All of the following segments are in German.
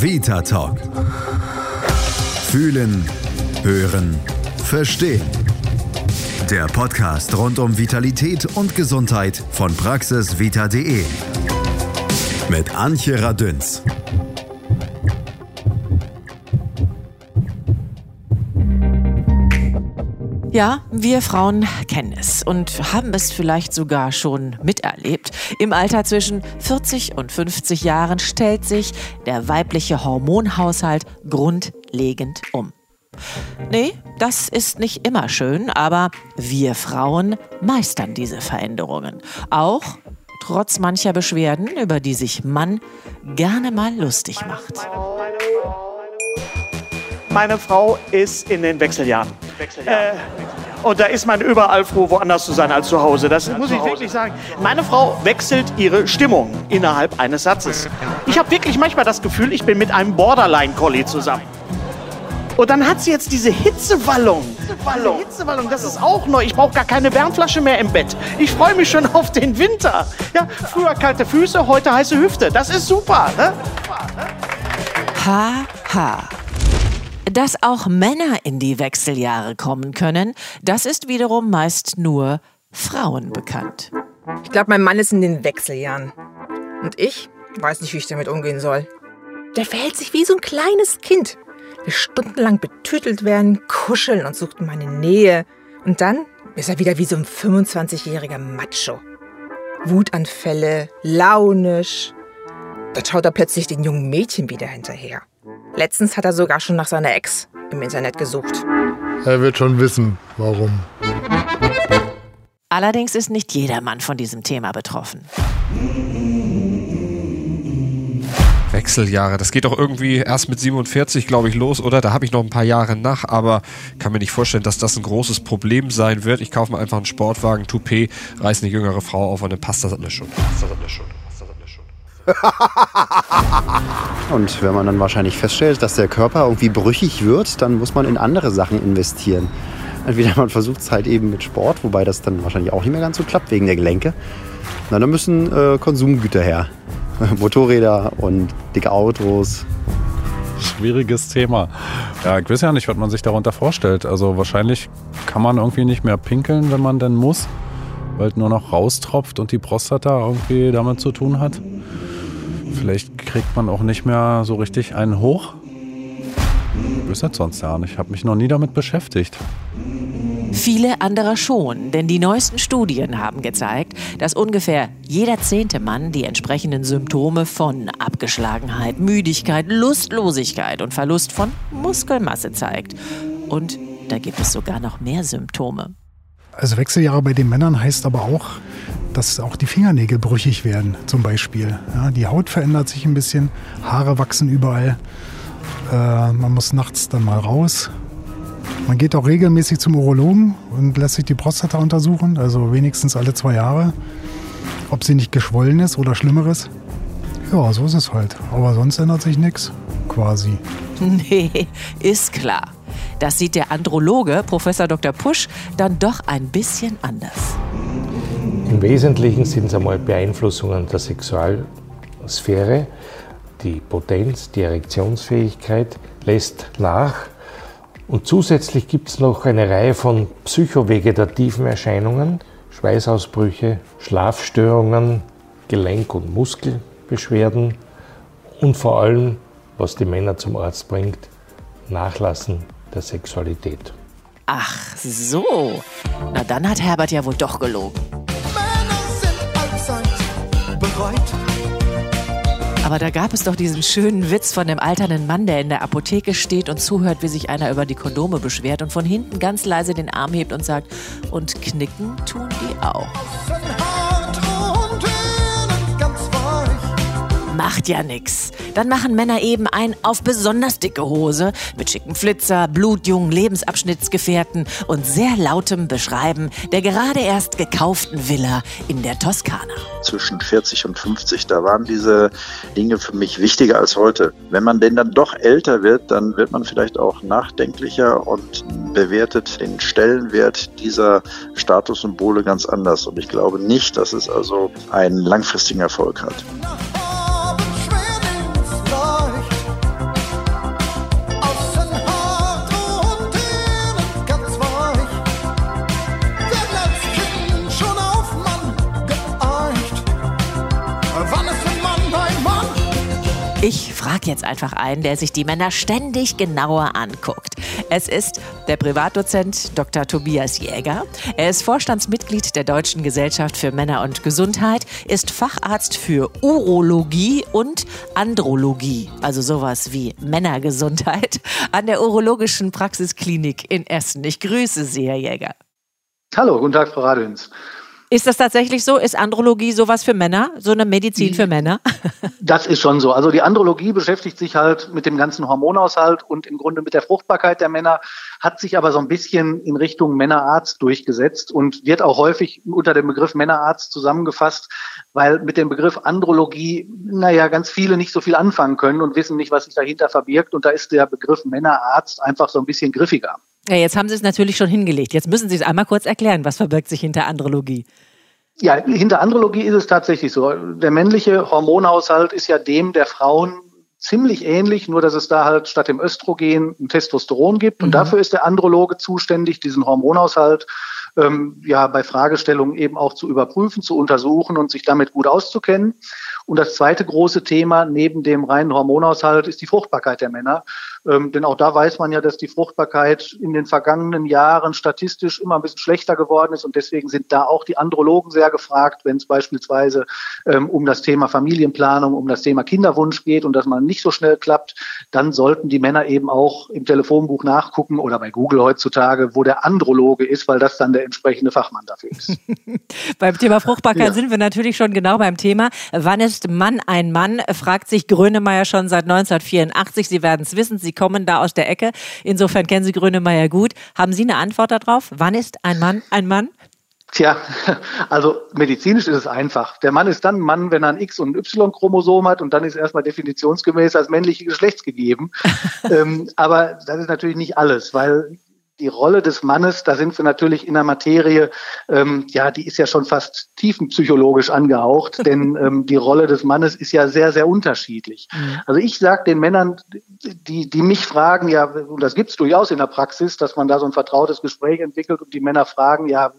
Vita Talk. Fühlen, hören, verstehen. Der Podcast rund um Vitalität und Gesundheit von praxisvita.de. Mit Antje Radünz. Ja, wir Frauen kennen es und haben es vielleicht sogar schon miterlebt. Im Alter zwischen 40 und 50 Jahren stellt sich der weibliche Hormonhaushalt grundlegend um. Nee, das ist nicht immer schön, aber wir Frauen meistern diese Veränderungen. Auch trotz mancher Beschwerden, über die sich Mann gerne mal lustig macht. Meine Frau ist in den Wechseljahren. Äh, und da ist man überall froh, woanders zu sein als zu Hause. Das muss ich wirklich sagen. Meine Frau wechselt ihre Stimmung innerhalb eines Satzes. Ich habe wirklich manchmal das Gefühl, ich bin mit einem Borderline-Collie zusammen. Und dann hat sie jetzt diese Hitzewallung. Hitzewallung. Hitzewallung, das ist auch neu. Ich brauche gar keine Wärmflasche mehr im Bett. Ich freue mich schon auf den Winter. Ja, früher kalte Füße, heute heiße Hüfte. Das ist super. Ne? Ha, ha. Dass auch Männer in die Wechseljahre kommen können, das ist wiederum meist nur Frauen bekannt. Ich glaube, mein Mann ist in den Wechseljahren. Und ich weiß nicht, wie ich damit umgehen soll. Der verhält sich wie so ein kleines Kind. Will stundenlang betütelt werden, kuscheln und sucht meine Nähe. Und dann ist er wieder wie so ein 25-jähriger Macho. Wutanfälle, launisch. Da schaut er plötzlich den jungen Mädchen wieder hinterher. Letztens hat er sogar schon nach seiner Ex im Internet gesucht. Er wird schon wissen, warum. Allerdings ist nicht jeder Mann von diesem Thema betroffen. Wechseljahre, das geht doch irgendwie erst mit 47, glaube ich, los, oder? Da habe ich noch ein paar Jahre nach, aber kann mir nicht vorstellen, dass das ein großes Problem sein wird. Ich kaufe mir einfach einen Sportwagen, Toupet, reiße eine jüngere Frau auf und dann passt das alles schon. Passt das alles schon. Und wenn man dann wahrscheinlich feststellt, dass der Körper irgendwie brüchig wird, dann muss man in andere Sachen investieren. Entweder man versucht es halt eben mit Sport, wobei das dann wahrscheinlich auch nicht mehr ganz so klappt wegen der Gelenke. Na, dann müssen äh, Konsumgüter her. Motorräder und dicke Autos. Schwieriges Thema. Ja, ich weiß ja nicht, was man sich darunter vorstellt. Also wahrscheinlich kann man irgendwie nicht mehr pinkeln, wenn man denn muss, weil es nur noch raustropft und die Prostata irgendwie damit zu tun hat. Vielleicht kriegt man auch nicht mehr so richtig einen hoch. Ich weiß das sonst ja nicht. Ich habe mich noch nie damit beschäftigt. Viele andere schon, denn die neuesten Studien haben gezeigt, dass ungefähr jeder zehnte Mann die entsprechenden Symptome von Abgeschlagenheit, Müdigkeit, Lustlosigkeit und Verlust von Muskelmasse zeigt. Und da gibt es sogar noch mehr Symptome. Also Wechseljahre bei den Männern heißt aber auch, dass auch die Fingernägel brüchig werden, zum Beispiel. Ja, die Haut verändert sich ein bisschen, Haare wachsen überall. Äh, man muss nachts dann mal raus. Man geht auch regelmäßig zum Urologen und lässt sich die Prostata untersuchen, also wenigstens alle zwei Jahre, ob sie nicht geschwollen ist oder Schlimmeres. Ja, so ist es halt. Aber sonst ändert sich nichts, quasi. Nee, ist klar. Das sieht der Androloge Professor Dr. Pusch dann doch ein bisschen anders. Im Wesentlichen sind es einmal Beeinflussungen der Sexualsphäre. Die Potenz, die Erektionsfähigkeit lässt nach. Und zusätzlich gibt es noch eine Reihe von psychovegetativen Erscheinungen, Schweißausbrüche, Schlafstörungen, Gelenk- und Muskelbeschwerden und vor allem, was die Männer zum Arzt bringt, Nachlassen der Sexualität. Ach so. Na dann hat Herbert ja wohl doch gelogen. Aber da gab es doch diesen schönen Witz von dem alternden Mann, der in der Apotheke steht und zuhört, wie sich einer über die Kondome beschwert und von hinten ganz leise den Arm hebt und sagt, und knicken tun die auch. Macht ja nix. Dann machen Männer eben ein auf besonders dicke Hose mit schicken Flitzer, blutjungen Lebensabschnittsgefährten und sehr lautem Beschreiben der gerade erst gekauften Villa in der Toskana. Zwischen 40 und 50, da waren diese Dinge für mich wichtiger als heute. Wenn man denn dann doch älter wird, dann wird man vielleicht auch nachdenklicher und bewertet den Stellenwert dieser Statussymbole ganz anders. Und ich glaube nicht, dass es also einen langfristigen Erfolg hat. Jetzt einfach einen, der sich die Männer ständig genauer anguckt. Es ist der Privatdozent Dr. Tobias Jäger. Er ist Vorstandsmitglied der Deutschen Gesellschaft für Männer und Gesundheit, ist Facharzt für Urologie und Andrologie, also sowas wie Männergesundheit, an der Urologischen Praxisklinik in Essen. Ich grüße Sie, Herr Jäger. Hallo, guten Tag, Frau Radins. Ist das tatsächlich so? Ist Andrologie sowas für Männer? So eine Medizin für Männer? Das ist schon so. Also die Andrologie beschäftigt sich halt mit dem ganzen Hormonhaushalt und im Grunde mit der Fruchtbarkeit der Männer, hat sich aber so ein bisschen in Richtung Männerarzt durchgesetzt und wird auch häufig unter dem Begriff Männerarzt zusammengefasst, weil mit dem Begriff Andrologie, naja, ganz viele nicht so viel anfangen können und wissen nicht, was sich dahinter verbirgt. Und da ist der Begriff Männerarzt einfach so ein bisschen griffiger. Ja, jetzt haben Sie es natürlich schon hingelegt. Jetzt müssen Sie es einmal kurz erklären. Was verbirgt sich hinter Andrologie? Ja, hinter Andrologie ist es tatsächlich so. Der männliche Hormonhaushalt ist ja dem der Frauen ziemlich ähnlich, nur dass es da halt statt dem Östrogen ein Testosteron gibt. Und mhm. dafür ist der Androloge zuständig, diesen Hormonhaushalt ähm, ja bei Fragestellungen eben auch zu überprüfen, zu untersuchen und sich damit gut auszukennen. Und das zweite große Thema neben dem reinen Hormonhaushalt ist die Fruchtbarkeit der Männer. Ähm, denn auch da weiß man ja, dass die Fruchtbarkeit in den vergangenen Jahren statistisch immer ein bisschen schlechter geworden ist. Und deswegen sind da auch die Andrologen sehr gefragt, wenn es beispielsweise ähm, um das Thema Familienplanung, um das Thema Kinderwunsch geht und dass man nicht so schnell klappt, dann sollten die Männer eben auch im Telefonbuch nachgucken oder bei Google heutzutage, wo der Androloge ist, weil das dann der entsprechende Fachmann dafür ist. beim Thema Fruchtbarkeit ja. sind wir natürlich schon genau beim Thema. Wann ist Mann ein Mann, fragt sich Grönemeyer schon seit 1984. Sie werden es wissen, Sie kommen da aus der Ecke. Insofern kennen Sie Grönemeyer gut. Haben Sie eine Antwort darauf? Wann ist ein Mann ein Mann? Tja, also medizinisch ist es einfach. Der Mann ist dann ein Mann, wenn er ein X- und ein Y-Chromosom hat und dann ist erstmal definitionsgemäß als männliche Geschlechts gegeben. ähm, aber das ist natürlich nicht alles, weil die Rolle des Mannes, da sind wir natürlich in der Materie, ähm, ja, die ist ja schon fast tiefenpsychologisch angehaucht, denn ähm, die Rolle des Mannes ist ja sehr, sehr unterschiedlich. Mhm. Also ich sage den Männern, die, die mich fragen, ja, und das gibt's durchaus in der Praxis, dass man da so ein vertrautes Gespräch entwickelt und die Männer fragen, ja,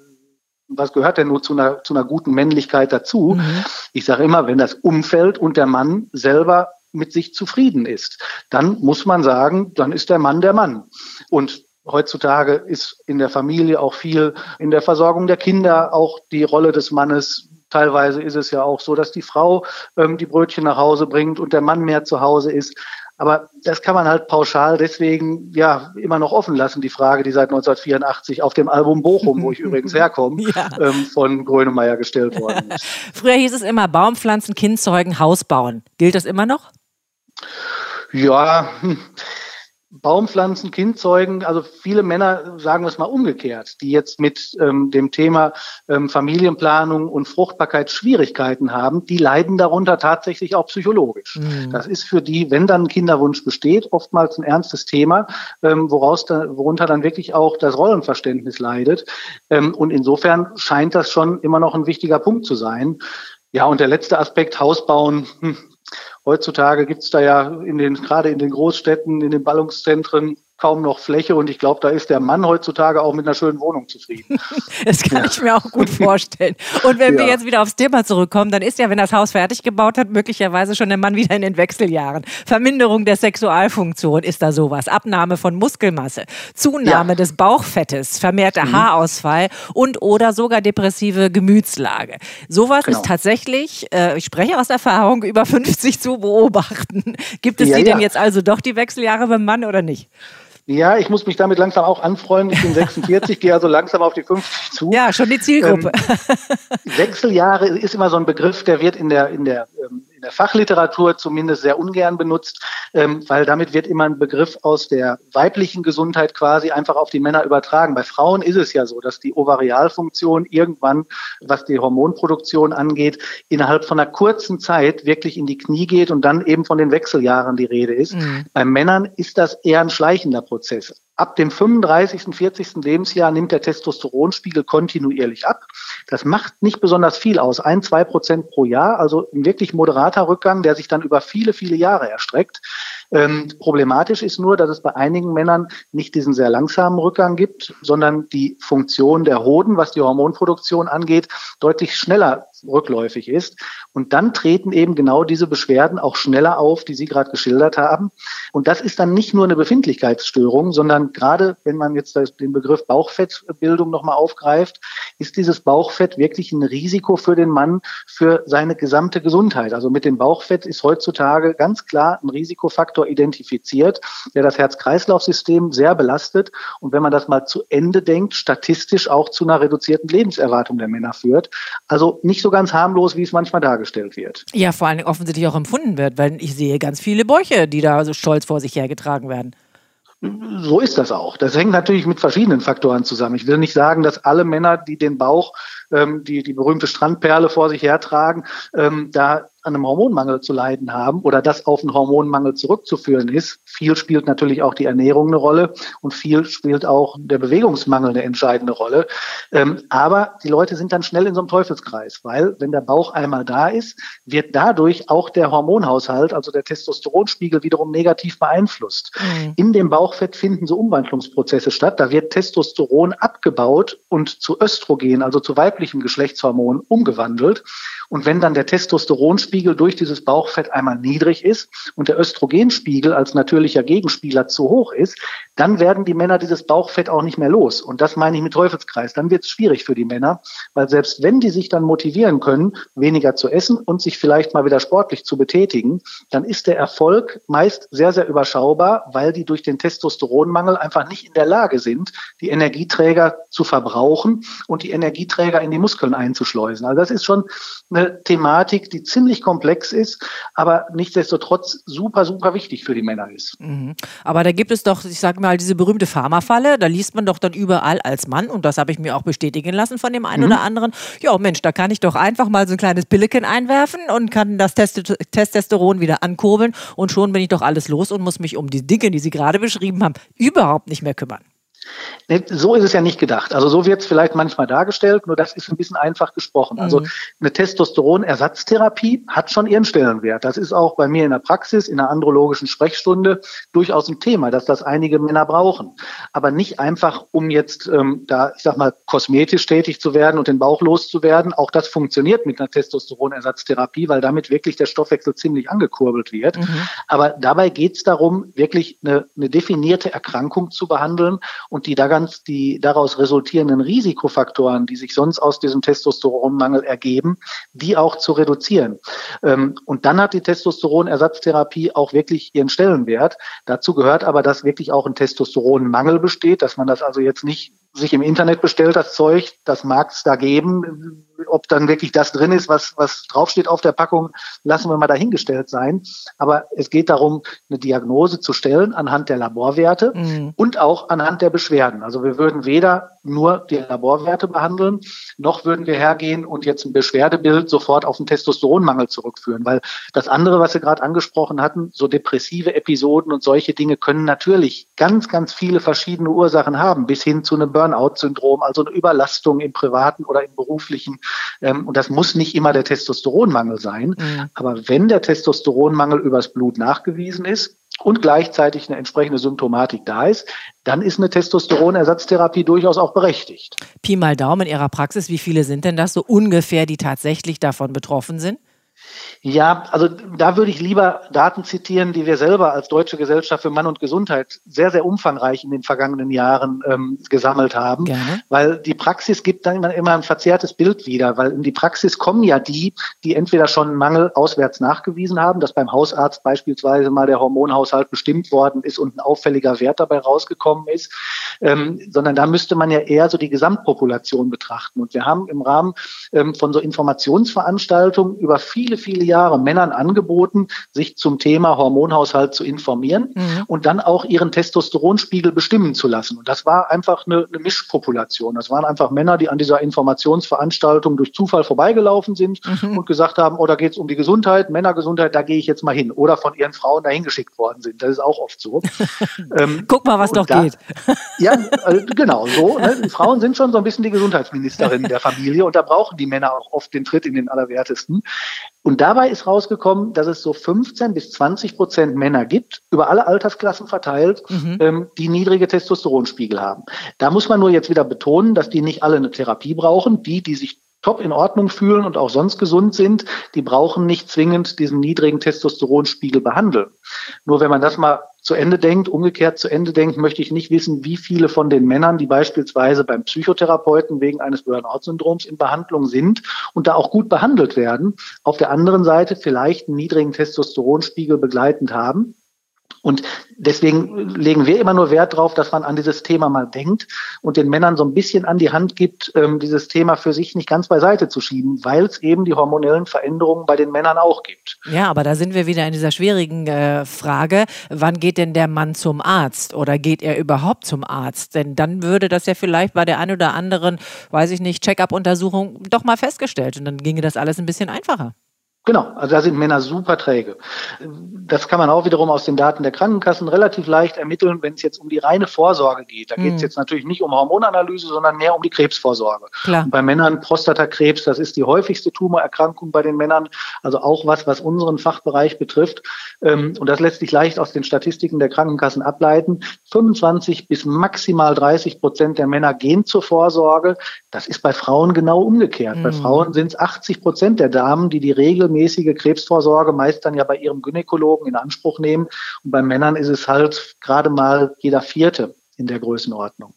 was gehört denn nur zu einer, zu einer guten Männlichkeit dazu? Mhm. Ich sage immer, wenn das Umfeld und der Mann selber mit sich zufrieden ist, dann muss man sagen, dann ist der Mann der Mann. Und Heutzutage ist in der Familie auch viel in der Versorgung der Kinder auch die Rolle des Mannes. Teilweise ist es ja auch so, dass die Frau ähm, die Brötchen nach Hause bringt und der Mann mehr zu Hause ist. Aber das kann man halt pauschal deswegen ja immer noch offen lassen, die Frage, die seit 1984 auf dem Album Bochum, wo ich übrigens herkomme, ja. ähm, von Grönemeyer gestellt worden ist. Früher hieß es immer Baumpflanzen, Kind zeugen, Haus bauen. Gilt das immer noch? Ja. Baumpflanzen, Kind zeugen, also viele Männer, sagen wir es mal umgekehrt, die jetzt mit ähm, dem Thema ähm, Familienplanung und Fruchtbarkeit Schwierigkeiten haben, die leiden darunter tatsächlich auch psychologisch. Mhm. Das ist für die, wenn dann ein Kinderwunsch besteht, oftmals ein ernstes Thema, ähm, woraus da, worunter dann wirklich auch das Rollenverständnis leidet. Ähm, und insofern scheint das schon immer noch ein wichtiger Punkt zu sein. Ja, und der letzte Aspekt, Haus bauen, hm, Heutzutage gibt es da ja in den, gerade in den Großstädten, in den Ballungszentren kaum noch Fläche und ich glaube, da ist der Mann heutzutage auch mit einer schönen Wohnung zufrieden. das kann ja. ich mir auch gut vorstellen. Und wenn ja. wir jetzt wieder aufs Thema zurückkommen, dann ist ja, wenn das Haus fertig gebaut hat, möglicherweise schon der Mann wieder in den Wechseljahren. Verminderung der Sexualfunktion ist da sowas. Abnahme von Muskelmasse, Zunahme ja. des Bauchfettes, vermehrter mhm. Haarausfall und oder sogar depressive Gemütslage. Sowas genau. ist tatsächlich, äh, ich spreche aus Erfahrung, über 50 zu beobachten. Gibt es die denn jetzt also doch die Wechseljahre beim Mann oder nicht? Ja, ich muss mich damit langsam auch anfreunden. Ich bin 46, gehe also langsam auf die 50 zu. Ja, schon die Zielgruppe. Ähm, Wechseljahre ist immer so ein Begriff, der wird in der, in der ähm, in der Fachliteratur zumindest sehr ungern benutzt, ähm, weil damit wird immer ein Begriff aus der weiblichen Gesundheit quasi einfach auf die Männer übertragen. Bei Frauen ist es ja so, dass die Ovarialfunktion irgendwann, was die Hormonproduktion angeht, innerhalb von einer kurzen Zeit wirklich in die Knie geht und dann eben von den Wechseljahren die Rede ist. Mhm. Bei Männern ist das eher ein schleichender Prozess. Ab dem 35., 40. Lebensjahr nimmt der Testosteronspiegel kontinuierlich ab. Das macht nicht besonders viel aus, ein, zwei Prozent pro Jahr, also ein wirklich moderater Rückgang, der sich dann über viele, viele Jahre erstreckt. Ähm, problematisch ist nur, dass es bei einigen Männern nicht diesen sehr langsamen Rückgang gibt, sondern die Funktion der Hoden, was die Hormonproduktion angeht, deutlich schneller rückläufig ist. Und dann treten eben genau diese Beschwerden auch schneller auf, die Sie gerade geschildert haben. Und das ist dann nicht nur eine Befindlichkeitsstörung, sondern gerade wenn man jetzt den Begriff Bauchfettbildung nochmal aufgreift, ist dieses Bauchfett wirklich ein Risiko für den Mann, für seine gesamte Gesundheit. Also mit dem Bauchfett ist heutzutage ganz klar ein Risikofaktor identifiziert, der das Herz-Kreislauf-System sehr belastet und wenn man das mal zu Ende denkt, statistisch auch zu einer reduzierten Lebenserwartung der Männer führt. Also nicht so ganz harmlos, wie es manchmal dargestellt wird. Ja, vor allen Dingen offensichtlich auch empfunden wird, weil ich sehe ganz viele Bäuche, die da so stolz vor sich hergetragen werden. So ist das auch. Das hängt natürlich mit verschiedenen Faktoren zusammen. Ich will nicht sagen, dass alle Männer, die den Bauch, ähm, die die berühmte Strandperle vor sich hertragen, ähm, da an einem Hormonmangel zu leiden haben oder das auf einen Hormonmangel zurückzuführen ist. Viel spielt natürlich auch die Ernährung eine Rolle und viel spielt auch der Bewegungsmangel eine entscheidende Rolle. Ähm, aber die Leute sind dann schnell in so einem Teufelskreis, weil wenn der Bauch einmal da ist, wird dadurch auch der Hormonhaushalt, also der Testosteronspiegel wiederum negativ beeinflusst. Mhm. In dem Bauchfett finden so Umwandlungsprozesse statt. Da wird Testosteron abgebaut und zu Östrogen, also zu weiblichem Geschlechtshormon umgewandelt. Und wenn dann der Testosteronspiegel durch dieses Bauchfett einmal niedrig ist und der Östrogenspiegel als natürlicher Gegenspieler zu hoch ist, dann werden die Männer dieses Bauchfett auch nicht mehr los. Und das meine ich mit Teufelskreis. Dann wird es schwierig für die Männer, weil selbst wenn die sich dann motivieren können, weniger zu essen und sich vielleicht mal wieder sportlich zu betätigen, dann ist der Erfolg meist sehr, sehr überschaubar, weil die durch den Testosteronmangel einfach nicht in der Lage sind, die Energieträger zu verbrauchen und die Energieträger in die Muskeln einzuschleusen. Also das ist schon eine Thematik, die ziemlich komplex ist, aber nichtsdestotrotz super, super wichtig für die Männer ist. Mhm. Aber da gibt es doch, ich sage mal, diese berühmte Pharmafalle, da liest man doch dann überall als Mann, und das habe ich mir auch bestätigen lassen von dem einen mhm. oder anderen, ja Mensch, da kann ich doch einfach mal so ein kleines Pilleken einwerfen und kann das Testosteron wieder ankurbeln und schon bin ich doch alles los und muss mich um die Dinge, die Sie gerade beschrieben haben, überhaupt nicht mehr kümmern. So ist es ja nicht gedacht. Also so wird es vielleicht manchmal dargestellt, nur das ist ein bisschen einfach gesprochen. Also mhm. eine Testosteronersatztherapie hat schon ihren Stellenwert. Das ist auch bei mir in der Praxis, in der andrologischen Sprechstunde durchaus ein Thema, dass das einige Männer brauchen. Aber nicht einfach, um jetzt ähm, da, ich sag mal, kosmetisch tätig zu werden und den Bauch loszuwerden. Auch das funktioniert mit einer Testosteronersatztherapie, weil damit wirklich der Stoffwechsel ziemlich angekurbelt wird. Mhm. Aber dabei geht es darum, wirklich eine, eine definierte Erkrankung zu behandeln und die da ganz die daraus resultierenden Risikofaktoren, die sich sonst aus diesem Testosteronmangel ergeben, die auch zu reduzieren. Ähm, und dann hat die Testosteronersatztherapie auch wirklich ihren Stellenwert. Dazu gehört aber, dass wirklich auch ein Testosteronmangel besteht, dass man das also jetzt nicht sich im Internet bestellt, das Zeug, das mag es da geben. Ob dann wirklich das drin ist, was, was draufsteht auf der Packung, lassen wir mal dahingestellt sein. Aber es geht darum, eine Diagnose zu stellen anhand der Laborwerte mhm. und auch anhand der Beschwerden. Also wir würden weder nur die Laborwerte behandeln, noch würden wir hergehen und jetzt ein Beschwerdebild sofort auf den Testosteronmangel zurückführen. Weil das andere, was wir gerade angesprochen hatten, so depressive Episoden und solche Dinge können natürlich ganz, ganz viele verschiedene Ursachen haben, bis hin zu einem Burnout-Syndrom, also eine Überlastung im privaten oder im beruflichen. Ähm, und das muss nicht immer der Testosteronmangel sein. Mhm. Aber wenn der Testosteronmangel übers Blut nachgewiesen ist, und gleichzeitig eine entsprechende Symptomatik da ist, dann ist eine Testosteronersatztherapie durchaus auch berechtigt. Pi mal Daumen in Ihrer Praxis, wie viele sind denn das so ungefähr, die tatsächlich davon betroffen sind? Ja, also da würde ich lieber Daten zitieren, die wir selber als Deutsche Gesellschaft für Mann und Gesundheit sehr, sehr umfangreich in den vergangenen Jahren ähm, gesammelt haben. Gerne. Weil die Praxis gibt dann immer, immer ein verzerrtes Bild wieder, weil in die Praxis kommen ja die, die entweder schon einen Mangel auswärts nachgewiesen haben, dass beim Hausarzt beispielsweise mal der Hormonhaushalt bestimmt worden ist und ein auffälliger Wert dabei rausgekommen ist, ähm, sondern da müsste man ja eher so die Gesamtpopulation betrachten. Und wir haben im Rahmen ähm, von so Informationsveranstaltungen über viele, viele Jahre Männern angeboten, sich zum Thema Hormonhaushalt zu informieren mhm. und dann auch ihren Testosteronspiegel bestimmen zu lassen. Und das war einfach eine, eine Mischpopulation. Das waren einfach Männer, die an dieser Informationsveranstaltung durch Zufall vorbeigelaufen sind mhm. und gesagt haben, oh, da geht es um die Gesundheit, Männergesundheit, da gehe ich jetzt mal hin. Oder von ihren Frauen dahin geschickt worden sind. Das ist auch oft so. ähm, Guck mal, was doch da, geht. ja, äh, genau so. Ne? Die Frauen sind schon so ein bisschen die Gesundheitsministerin der Familie und da brauchen die Männer auch oft den Tritt in den Allerwertesten. Und dabei ist rausgekommen, dass es so 15 bis 20 Prozent Männer gibt, über alle Altersklassen verteilt, mhm. ähm, die niedrige Testosteronspiegel haben. Da muss man nur jetzt wieder betonen, dass die nicht alle eine Therapie brauchen. Die, die sich top in Ordnung fühlen und auch sonst gesund sind, die brauchen nicht zwingend diesen niedrigen Testosteronspiegel behandeln. Nur wenn man das mal zu Ende denkt, umgekehrt zu Ende denkt, möchte ich nicht wissen, wie viele von den Männern, die beispielsweise beim Psychotherapeuten wegen eines Burnout-Syndroms in Behandlung sind und da auch gut behandelt werden, auf der anderen Seite vielleicht einen niedrigen Testosteronspiegel begleitend haben und deswegen legen wir immer nur Wert darauf, dass man an dieses Thema mal denkt und den Männern so ein bisschen an die Hand gibt, ähm, dieses Thema für sich nicht ganz beiseite zu schieben, weil es eben die hormonellen Veränderungen bei den Männern auch gibt. Ja, aber da sind wir wieder in dieser schwierigen äh, Frage, wann geht denn der Mann zum Arzt oder geht er überhaupt zum Arzt? Denn dann würde das ja vielleicht bei der einen oder anderen, weiß ich nicht, Check-up-Untersuchung doch mal festgestellt und dann ginge das alles ein bisschen einfacher. Genau, also da sind Männer super träge. Das kann man auch wiederum aus den Daten der Krankenkassen relativ leicht ermitteln, wenn es jetzt um die reine Vorsorge geht. Da geht es hm. jetzt natürlich nicht um Hormonanalyse, sondern mehr um die Krebsvorsorge. Klar. bei Männern Prostatakrebs, das ist die häufigste Tumorerkrankung bei den Männern, also auch was, was unseren Fachbereich betrifft. Ähm, und das lässt sich leicht aus den Statistiken der Krankenkassen ableiten. 25 bis maximal 30 Prozent der Männer gehen zur Vorsorge. Das ist bei Frauen genau umgekehrt. Mhm. Bei Frauen sind es 80 Prozent der Damen, die die regelmäßige Krebsvorsorge meist dann ja bei ihrem Gynäkologen in Anspruch nehmen. Und bei Männern ist es halt gerade mal jeder Vierte in der Größenordnung.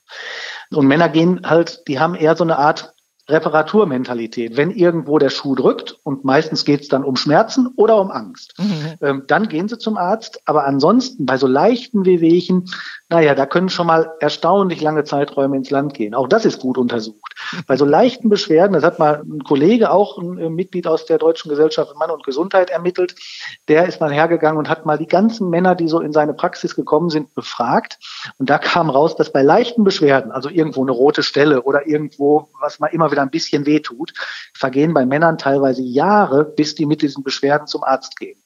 Und Männer gehen halt, die haben eher so eine Art Reparaturmentalität. Wenn irgendwo der Schuh drückt, und meistens geht es dann um Schmerzen oder um Angst, mhm. ähm, dann gehen sie zum Arzt. Aber ansonsten bei so leichten Wehwehchen, naja, da können schon mal erstaunlich lange Zeiträume ins Land gehen. Auch das ist gut untersucht. Bei so leichten Beschwerden, das hat mal ein Kollege, auch ein äh, Mitglied aus der Deutschen Gesellschaft für Mann und Gesundheit ermittelt, der ist mal hergegangen und hat mal die ganzen Männer, die so in seine Praxis gekommen sind, befragt. Und da kam raus, dass bei leichten Beschwerden, also irgendwo eine rote Stelle oder irgendwo, was man immer wieder ein bisschen wehtut, vergehen bei Männern teilweise Jahre, bis die mit diesen Beschwerden zum Arzt gehen.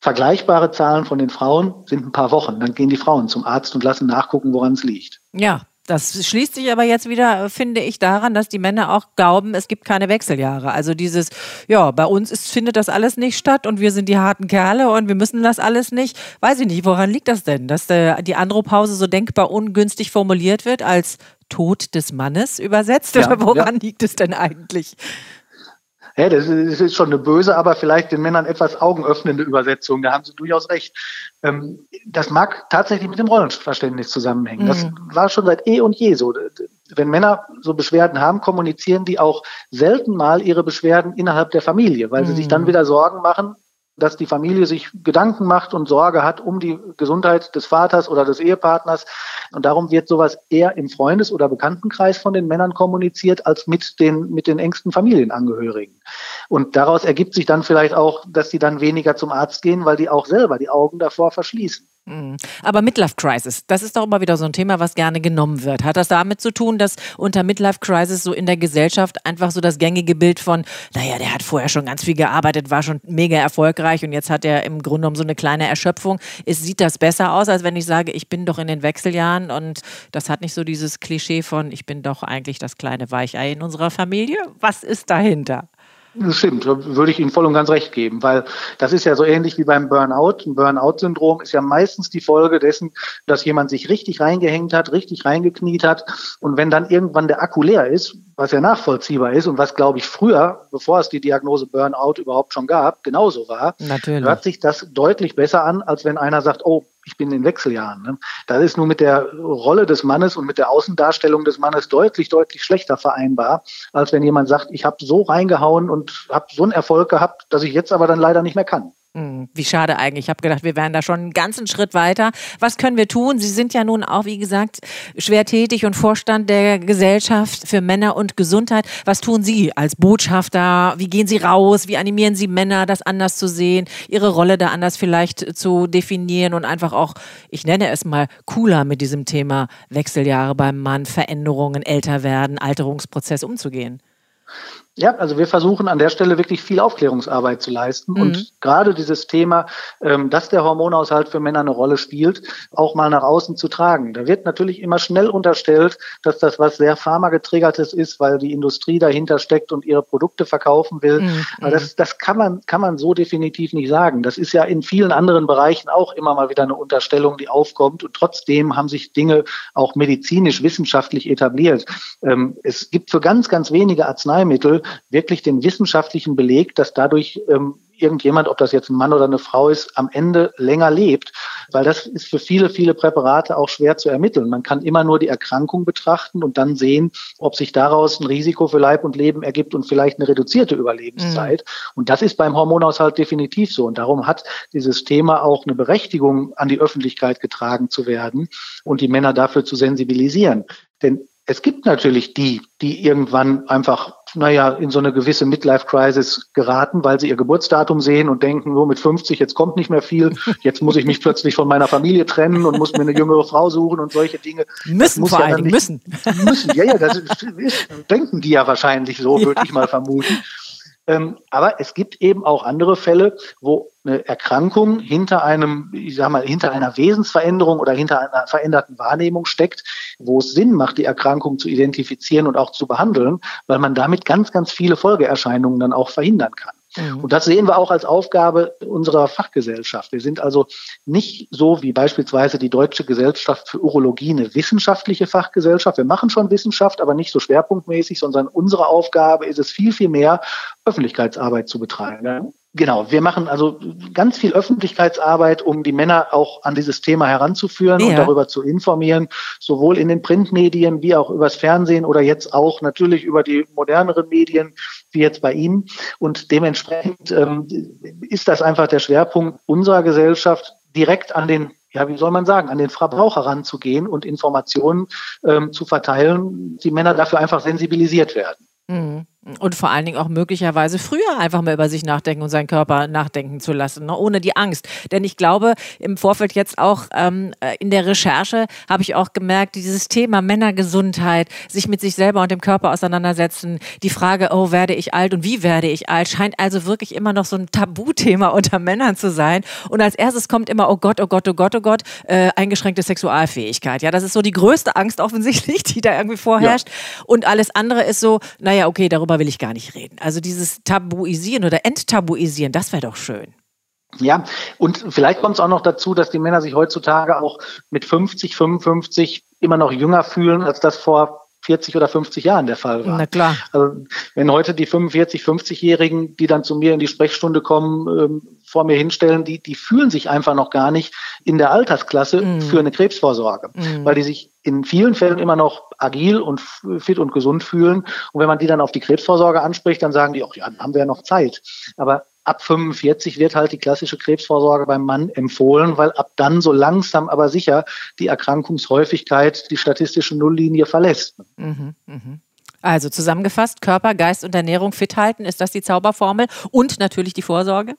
Vergleichbare Zahlen von den Frauen sind ein paar Wochen. Dann gehen die Frauen zum Arzt und lassen nachgucken, woran es liegt. Ja, das schließt sich aber jetzt wieder, finde ich, daran, dass die Männer auch glauben, es gibt keine Wechseljahre. Also dieses, ja, bei uns ist, findet das alles nicht statt und wir sind die harten Kerle und wir müssen das alles nicht. Weiß ich nicht, woran liegt das denn? Dass der, die Andropause so denkbar ungünstig formuliert wird als Tod des Mannes übersetzt? Ja, Oder woran ja. liegt es denn eigentlich? Ja, das ist schon eine böse, aber vielleicht den Männern etwas augenöffnende Übersetzung. Da haben Sie durchaus recht. Ähm, das mag tatsächlich mit dem Rollenverständnis zusammenhängen. Mhm. Das war schon seit eh und je so. Wenn Männer so Beschwerden haben, kommunizieren die auch selten mal ihre Beschwerden innerhalb der Familie, weil sie sich dann mhm. wieder Sorgen machen, dass die Familie sich Gedanken macht und Sorge hat um die Gesundheit des Vaters oder des Ehepartners. Und darum wird sowas eher im Freundes- oder Bekanntenkreis von den Männern kommuniziert als mit den, mit den engsten Familienangehörigen. Und daraus ergibt sich dann vielleicht auch, dass sie dann weniger zum Arzt gehen, weil die auch selber die Augen davor verschließen. Mhm. Aber Midlife Crisis, das ist doch immer wieder so ein Thema, was gerne genommen wird. Hat das damit zu tun, dass unter Midlife Crisis so in der Gesellschaft einfach so das gängige Bild von, naja, der hat vorher schon ganz viel gearbeitet, war schon mega erfolgreich und jetzt hat er im Grunde genommen so eine kleine Erschöpfung. Ist, sieht das besser aus, als wenn ich sage, ich bin doch in den Wechseljahren und das hat nicht so dieses Klischee von, ich bin doch eigentlich das kleine Weichei in unserer Familie? Was ist dahinter? Das stimmt, würde ich Ihnen voll und ganz recht geben, weil das ist ja so ähnlich wie beim Burnout. Ein Burnout-Syndrom ist ja meistens die Folge dessen, dass jemand sich richtig reingehängt hat, richtig reingekniet hat. Und wenn dann irgendwann der Akku leer ist, was ja nachvollziehbar ist und was, glaube ich, früher, bevor es die Diagnose Burnout überhaupt schon gab, genauso war, Natürlich. hört sich das deutlich besser an, als wenn einer sagt, oh, ich bin in Wechseljahren. Ne? Das ist nur mit der Rolle des Mannes und mit der Außendarstellung des Mannes deutlich, deutlich schlechter vereinbar, als wenn jemand sagt, ich habe so reingehauen und habe so einen Erfolg gehabt, dass ich jetzt aber dann leider nicht mehr kann. Hm, wie schade eigentlich. Ich habe gedacht, wir wären da schon einen ganzen Schritt weiter. Was können wir tun? Sie sind ja nun auch, wie gesagt, schwer tätig und Vorstand der Gesellschaft für Männer und Gesundheit. Was tun Sie als Botschafter? Wie gehen Sie raus? Wie animieren Sie Männer, das anders zu sehen, ihre Rolle da anders vielleicht zu definieren und einfach auch, ich nenne es mal, cooler mit diesem Thema Wechseljahre beim Mann, Veränderungen, älter werden, Alterungsprozess umzugehen? Ja, also wir versuchen an der Stelle wirklich viel Aufklärungsarbeit zu leisten Mhm. und gerade dieses Thema, ähm, dass der Hormonhaushalt für Männer eine Rolle spielt, auch mal nach außen zu tragen. Da wird natürlich immer schnell unterstellt, dass das was sehr pharmagetriggertes ist, weil die Industrie dahinter steckt und ihre Produkte verkaufen will. Mhm. Aber das, das kann man, kann man so definitiv nicht sagen. Das ist ja in vielen anderen Bereichen auch immer mal wieder eine Unterstellung, die aufkommt und trotzdem haben sich Dinge auch medizinisch, wissenschaftlich etabliert. Ähm, es gibt für ganz, ganz wenige Arzneimittel wirklich den wissenschaftlichen Beleg, dass dadurch ähm, irgendjemand, ob das jetzt ein Mann oder eine Frau ist, am Ende länger lebt. Weil das ist für viele, viele Präparate auch schwer zu ermitteln. Man kann immer nur die Erkrankung betrachten und dann sehen, ob sich daraus ein Risiko für Leib und Leben ergibt und vielleicht eine reduzierte Überlebenszeit. Und das ist beim Hormonhaushalt definitiv so. Und darum hat dieses Thema auch eine Berechtigung, an die Öffentlichkeit getragen zu werden und die Männer dafür zu sensibilisieren. Denn es gibt natürlich die, die irgendwann einfach, naja, in so eine gewisse Midlife-Crisis geraten, weil sie ihr Geburtsdatum sehen und denken, nur mit 50, jetzt kommt nicht mehr viel, jetzt muss ich mich plötzlich von meiner Familie trennen und muss mir eine jüngere Frau suchen und solche Dinge. Müssen vor ja nicht- müssen. müssen. Ja, ja, das ist, denken die ja wahrscheinlich so, würde ich mal vermuten. Ähm, aber es gibt eben auch andere Fälle, wo eine Erkrankung hinter einem, ich sag mal, hinter einer Wesensveränderung oder hinter einer veränderten Wahrnehmung steckt, wo es Sinn macht, die Erkrankung zu identifizieren und auch zu behandeln, weil man damit ganz, ganz viele Folgeerscheinungen dann auch verhindern kann. Und das sehen wir auch als Aufgabe unserer Fachgesellschaft. Wir sind also nicht so wie beispielsweise die Deutsche Gesellschaft für Urologie eine wissenschaftliche Fachgesellschaft. Wir machen schon Wissenschaft, aber nicht so schwerpunktmäßig, sondern unsere Aufgabe ist es viel, viel mehr, Öffentlichkeitsarbeit zu betreiben. Genau, wir machen also ganz viel Öffentlichkeitsarbeit, um die Männer auch an dieses Thema heranzuführen und Ja. darüber zu informieren, sowohl in den Printmedien wie auch übers Fernsehen oder jetzt auch natürlich über die moderneren Medien wie jetzt bei Ihnen. Und dementsprechend ähm, ist das einfach der Schwerpunkt unserer Gesellschaft, direkt an den ja, wie soll man sagen, an den Verbraucher ranzugehen und Informationen ähm, zu verteilen, die Männer dafür einfach sensibilisiert werden. Mhm. Und vor allen Dingen auch möglicherweise früher einfach mal über sich nachdenken und seinen Körper nachdenken zu lassen, ne? ohne die Angst. Denn ich glaube, im Vorfeld jetzt auch ähm, äh, in der Recherche habe ich auch gemerkt, dieses Thema Männergesundheit, sich mit sich selber und dem Körper auseinandersetzen, die Frage, oh, werde ich alt und wie werde ich alt, scheint also wirklich immer noch so ein Tabuthema unter Männern zu sein. Und als erstes kommt immer, oh Gott, oh Gott, oh Gott, oh Gott, äh, eingeschränkte Sexualfähigkeit. Ja, das ist so die größte Angst offensichtlich, die da irgendwie vorherrscht. Und alles andere ist so, naja, okay, darüber will ich gar nicht reden. Also dieses Tabuisieren oder Enttabuisieren, das wäre doch schön. Ja, und vielleicht kommt es auch noch dazu, dass die Männer sich heutzutage auch mit 50, 55 immer noch jünger fühlen, als das vor 40 oder 50 Jahren der Fall war. Na klar. Also wenn heute die 45, 50-Jährigen, die dann zu mir in die Sprechstunde kommen, ähm, vor mir hinstellen, die, die fühlen sich einfach noch gar nicht in der Altersklasse Mhm. für eine Krebsvorsorge, Mhm. weil die sich in vielen Fällen immer noch agil und fit und gesund fühlen. Und wenn man die dann auf die Krebsvorsorge anspricht, dann sagen die, ach ja, dann haben wir ja noch Zeit. Aber ab 45 wird halt die klassische Krebsvorsorge beim Mann empfohlen, weil ab dann so langsam aber sicher die Erkrankungshäufigkeit die statistische Nulllinie verlässt. Mhm, mhm. Also zusammengefasst, Körper, Geist und Ernährung fit halten, ist das die Zauberformel? Und natürlich die Vorsorge?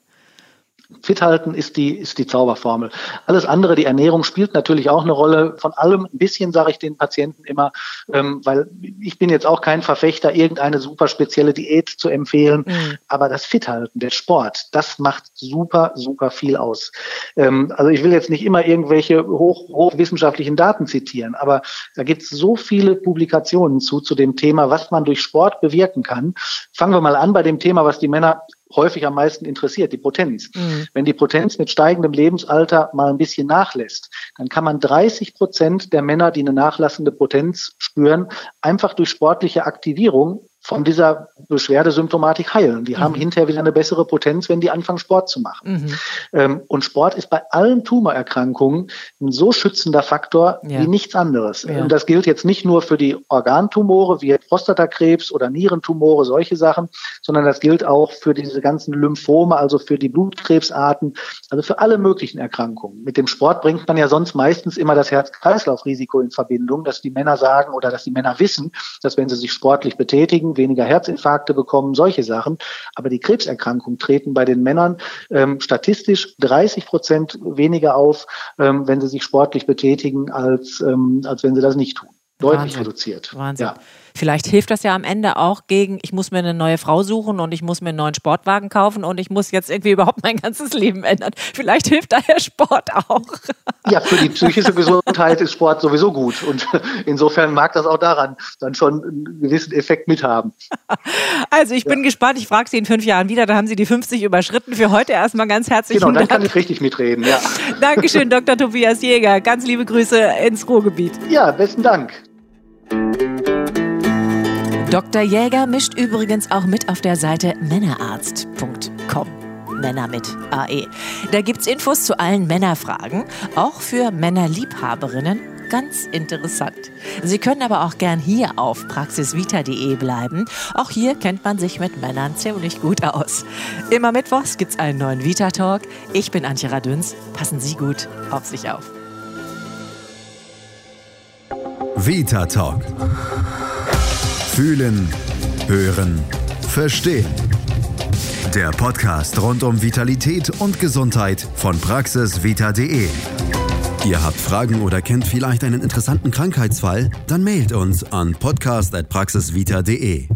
Fit halten ist die, ist die Zauberformel. Alles andere, die Ernährung spielt natürlich auch eine Rolle. Von allem ein bisschen sage ich den Patienten immer, ähm, weil ich bin jetzt auch kein Verfechter, irgendeine super spezielle Diät zu empfehlen. Mhm. Aber das Fit halten, der Sport, das macht super, super viel aus. Ähm, also ich will jetzt nicht immer irgendwelche hoch, hochwissenschaftlichen Daten zitieren, aber da gibt es so viele Publikationen zu, zu dem Thema, was man durch Sport bewirken kann. Fangen wir mal an bei dem Thema, was die Männer häufig am meisten interessiert, die Potenz. Mhm. Wenn die Potenz mit steigendem Lebensalter mal ein bisschen nachlässt, dann kann man 30 Prozent der Männer, die eine nachlassende Potenz spüren, einfach durch sportliche Aktivierung von dieser Beschwerdesymptomatik heilen. Die haben hinterher wieder eine bessere Potenz, wenn die anfangen, Sport zu machen. Mhm. Ähm, und Sport ist bei allen Tumorerkrankungen ein so schützender Faktor Ja. wie nichts anderes. Ja. Und das gilt jetzt nicht nur für die Organtumore wie Prostatakrebs oder Nierentumore, solche Sachen, sondern das gilt auch für diese ganzen Lymphome, also für die Blutkrebsarten, also für alle möglichen Erkrankungen. Mit dem Sport bringt man ja sonst meistens immer das Herz-Kreislauf-Risiko in Verbindung, dass die Männer sagen oder dass die Männer wissen, dass wenn sie sich sportlich betätigen, weniger Herzinfarkte bekommen, solche Sachen. Aber die Krebserkrankungen treten bei den Männern ähm, statistisch 30 Prozent weniger auf, ähm, wenn sie sich sportlich betätigen, als, ähm, als wenn sie das nicht tun. Deutlich Wahnsinn. reduziert. Wahnsinn. Ja. Vielleicht hilft das ja am Ende auch gegen, ich muss mir eine neue Frau suchen und ich muss mir einen neuen Sportwagen kaufen und ich muss jetzt irgendwie überhaupt mein ganzes Leben ändern. Vielleicht hilft daher Sport auch. Ja, für die psychische Gesundheit ist Sport sowieso gut. Und insofern mag das auch daran dann schon einen gewissen Effekt mithaben. Also ich bin ja. gespannt. Ich frage Sie in fünf Jahren wieder. Da haben Sie die 50 überschritten. Für heute erstmal ganz herzlichen Dank. Genau, dann kann ich richtig mitreden. Ja. Dankeschön, Dr. Tobias Jäger. Ganz liebe Grüße ins Ruhrgebiet. Ja, besten Dank. Dr. Jäger mischt übrigens auch mit auf der Seite männerarzt.com. Männer mit AE. Da gibt's Infos zu allen Männerfragen, auch für Männerliebhaberinnen. Ganz interessant. Sie können aber auch gern hier auf praxisvita.de bleiben. Auch hier kennt man sich mit Männern ziemlich gut aus. Immer mittwochs gibt's einen neuen Vita Talk. Ich bin Antje Radüns. Passen Sie gut auf sich auf. Vita Talk. Fühlen, hören, verstehen. Der Podcast rund um Vitalität und Gesundheit von praxisvita.de. Ihr habt Fragen oder kennt vielleicht einen interessanten Krankheitsfall? Dann mailt uns an podcast.praxisvita.de.